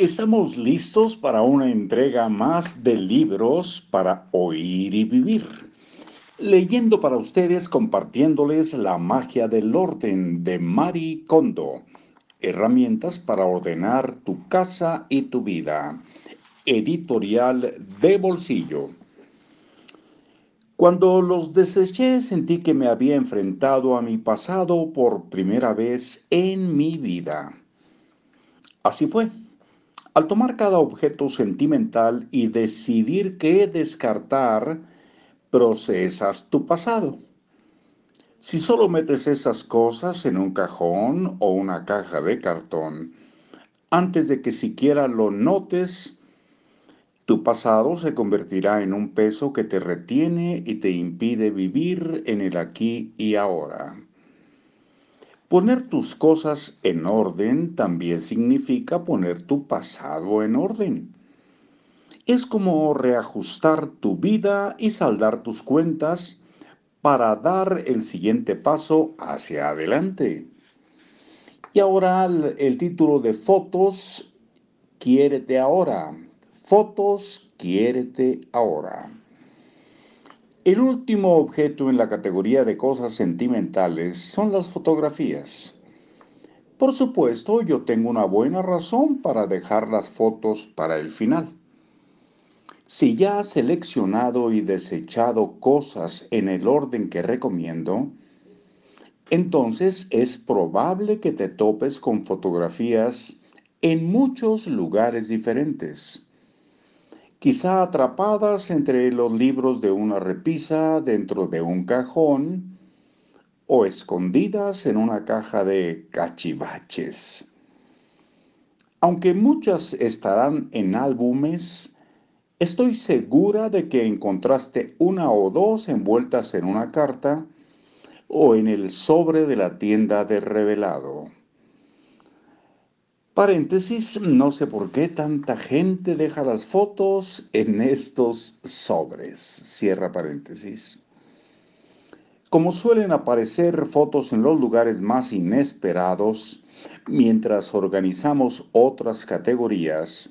Estamos listos para una entrega más de libros para oír y vivir. Leyendo para ustedes, compartiéndoles la magia del orden de Mari Kondo. Herramientas para ordenar tu casa y tu vida. Editorial de bolsillo. Cuando los deseché sentí que me había enfrentado a mi pasado por primera vez en mi vida. Así fue. Al tomar cada objeto sentimental y decidir qué descartar, procesas tu pasado. Si solo metes esas cosas en un cajón o una caja de cartón, antes de que siquiera lo notes, tu pasado se convertirá en un peso que te retiene y te impide vivir en el aquí y ahora. Poner tus cosas en orden también significa poner tu pasado en orden. Es como reajustar tu vida y saldar tus cuentas para dar el siguiente paso hacia adelante. Y ahora el, título de fotos, quiérete ahora. Fotos, quiérete ahora. El último objeto en la categoría de cosas sentimentales son las fotografías. Por supuesto, yo tengo una buena razón para dejar las fotos para el final. Si ya has seleccionado y desechado cosas en el orden que recomiendo, entonces es probable que te topes con fotografías en muchos lugares diferentes quizá atrapadas entre los libros de una repisa dentro de un cajón o escondidas en una caja de cachivaches. Aunque muchas estarán en álbumes, estoy segura de que encontraste una o dos envueltas en una carta o en el sobre de la tienda de revelado. Paréntesis, no sé por qué tanta gente deja las fotos en estos sobres. Cierra paréntesis. Como suelen aparecer fotos en los lugares más inesperados, mientras organizamos otras categorías,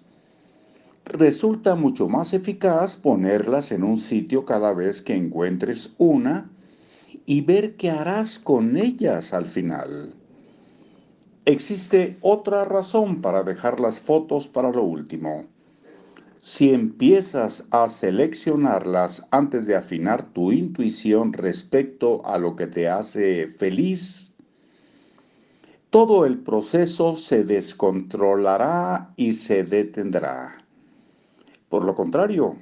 resulta mucho más eficaz ponerlas en un sitio cada vez que encuentres una y ver qué harás con ellas al final. Existe otra razón para dejar las fotos para lo último. Si empiezas a seleccionarlas antes de afinar tu intuición respecto a lo que te hace feliz, todo el proceso se descontrolará y se detendrá. Por lo contrario,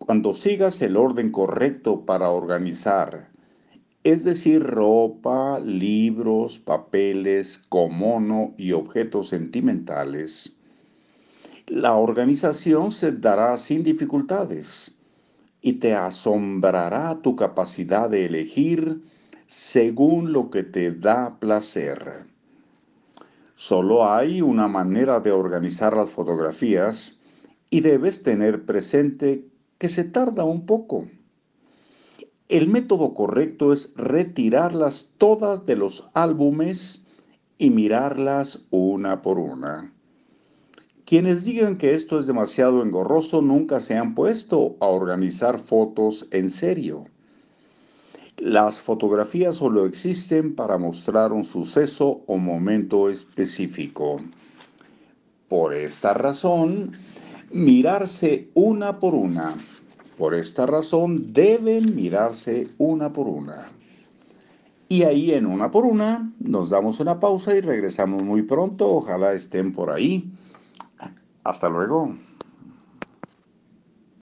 cuando sigas el orden correcto para organizar, es decir, ropa, libros, papeles, comono y objetos sentimentales, la organización se dará sin dificultades y te asombrará tu capacidad de elegir según lo que te da placer. Solo hay una manera de organizar las fotografías y debes tener presente que se tarda un poco. El método correcto es retirarlas todas de los álbumes y mirarlas una por una. Quienes digan que esto es demasiado engorroso nunca se han puesto a organizar fotos en serio. Las fotografías solo existen para mostrar un suceso o momento específico. Por esta razón, mirarse una por una por esta razón deben mirarse una por una. Y ahí en una por una nos damos una pausa y regresamos muy pronto. Ojalá estén por ahí. Hasta luego.